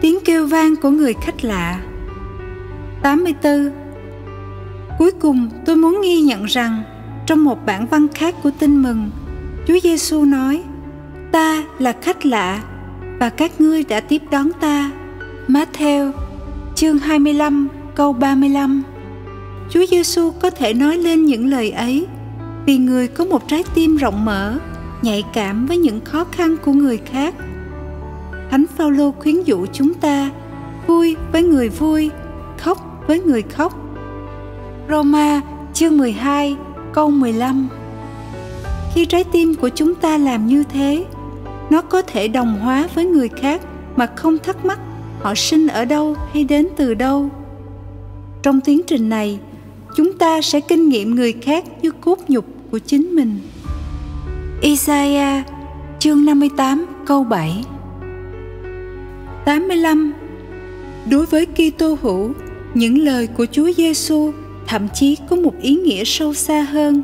tiếng kêu vang của người khách lạ. 84 Cuối cùng tôi muốn ghi nhận rằng trong một bản văn khác của tin mừng Chúa Giêsu nói Ta là khách lạ và các ngươi đã tiếp đón ta. Matthew chương 25 câu 35 Chúa Giêsu có thể nói lên những lời ấy vì người có một trái tim rộng mở, nhạy cảm với những khó khăn của người khác. Thánh Phaolô khuyến dụ chúng ta vui với người vui, khóc với người khóc. Roma chương 12 câu 15 Khi trái tim của chúng ta làm như thế, nó có thể đồng hóa với người khác mà không thắc mắc họ sinh ở đâu hay đến từ đâu. Trong tiến trình này, chúng ta sẽ kinh nghiệm người khác như cốt nhục của chính mình. Isaiah chương 58 câu 7 85 Đối với Kitô hữu, những lời của Chúa Giêsu thậm chí có một ý nghĩa sâu xa hơn.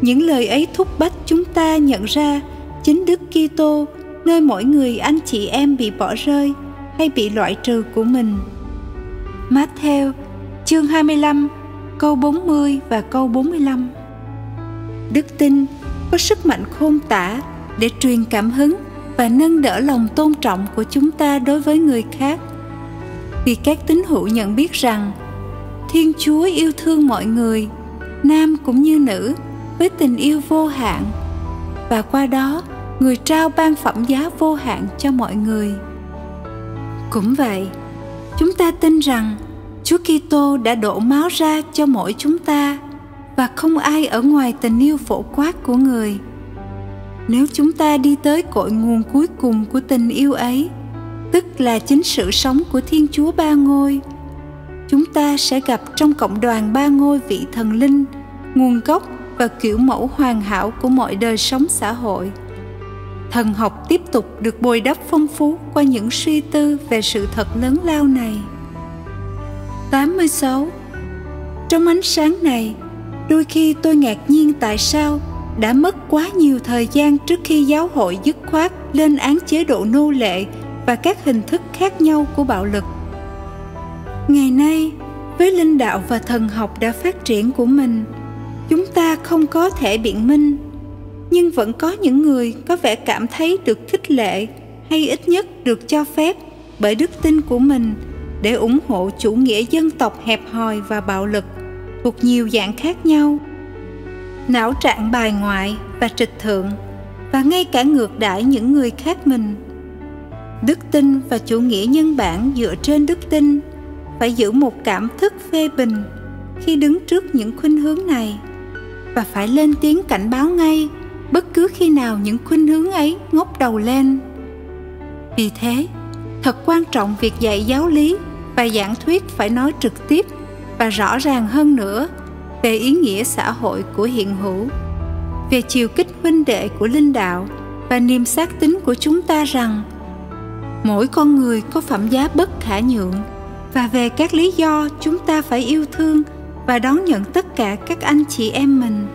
Những lời ấy thúc bách chúng ta nhận ra chính Đức Kitô nơi mỗi người anh chị em bị bỏ rơi hay bị loại trừ của mình. Matthew chương 25 câu 40 và câu 45 Đức tin có sức mạnh khôn tả để truyền cảm hứng và nâng đỡ lòng tôn trọng của chúng ta đối với người khác. Vì các tín hữu nhận biết rằng, thiên chúa yêu thương mọi người, nam cũng như nữ, với tình yêu vô hạn. Và qua đó, người trao ban phẩm giá vô hạn cho mọi người. Cũng vậy, chúng ta tin rằng chúa kitô đã đổ máu ra cho mỗi chúng ta và không ai ở ngoài tình yêu phổ quát của người nếu chúng ta đi tới cội nguồn cuối cùng của tình yêu ấy tức là chính sự sống của thiên chúa ba ngôi chúng ta sẽ gặp trong cộng đoàn ba ngôi vị thần linh nguồn gốc và kiểu mẫu hoàn hảo của mọi đời sống xã hội. Thần học tiếp tục được bồi đắp phong phú qua những suy tư về sự thật lớn lao này. 86 Trong ánh sáng này, đôi khi tôi ngạc nhiên tại sao đã mất quá nhiều thời gian trước khi giáo hội dứt khoát lên án chế độ nô lệ và các hình thức khác nhau của bạo lực. Ngày nay, với linh đạo và thần học đã phát triển của mình, chúng ta không có thể biện minh, nhưng vẫn có những người có vẻ cảm thấy được khích lệ hay ít nhất được cho phép bởi đức tin của mình để ủng hộ chủ nghĩa dân tộc hẹp hòi và bạo lực thuộc nhiều dạng khác nhau não trạng bài ngoại và trịch thượng, và ngay cả ngược đãi những người khác mình. Đức tin và chủ nghĩa nhân bản dựa trên đức tin, phải giữ một cảm thức phê bình khi đứng trước những khuynh hướng này, và phải lên tiếng cảnh báo ngay bất cứ khi nào những khuynh hướng ấy ngóc đầu lên. Vì thế, thật quan trọng việc dạy giáo lý và giảng thuyết phải nói trực tiếp và rõ ràng hơn nữa về ý nghĩa xã hội của hiện hữu, về chiều kích huynh đệ của linh đạo và niềm xác tín của chúng ta rằng, mỗi con người có phẩm giá bất khả nhượng và về các lý do chúng ta phải yêu thương và đón nhận tất cả các anh chị em mình.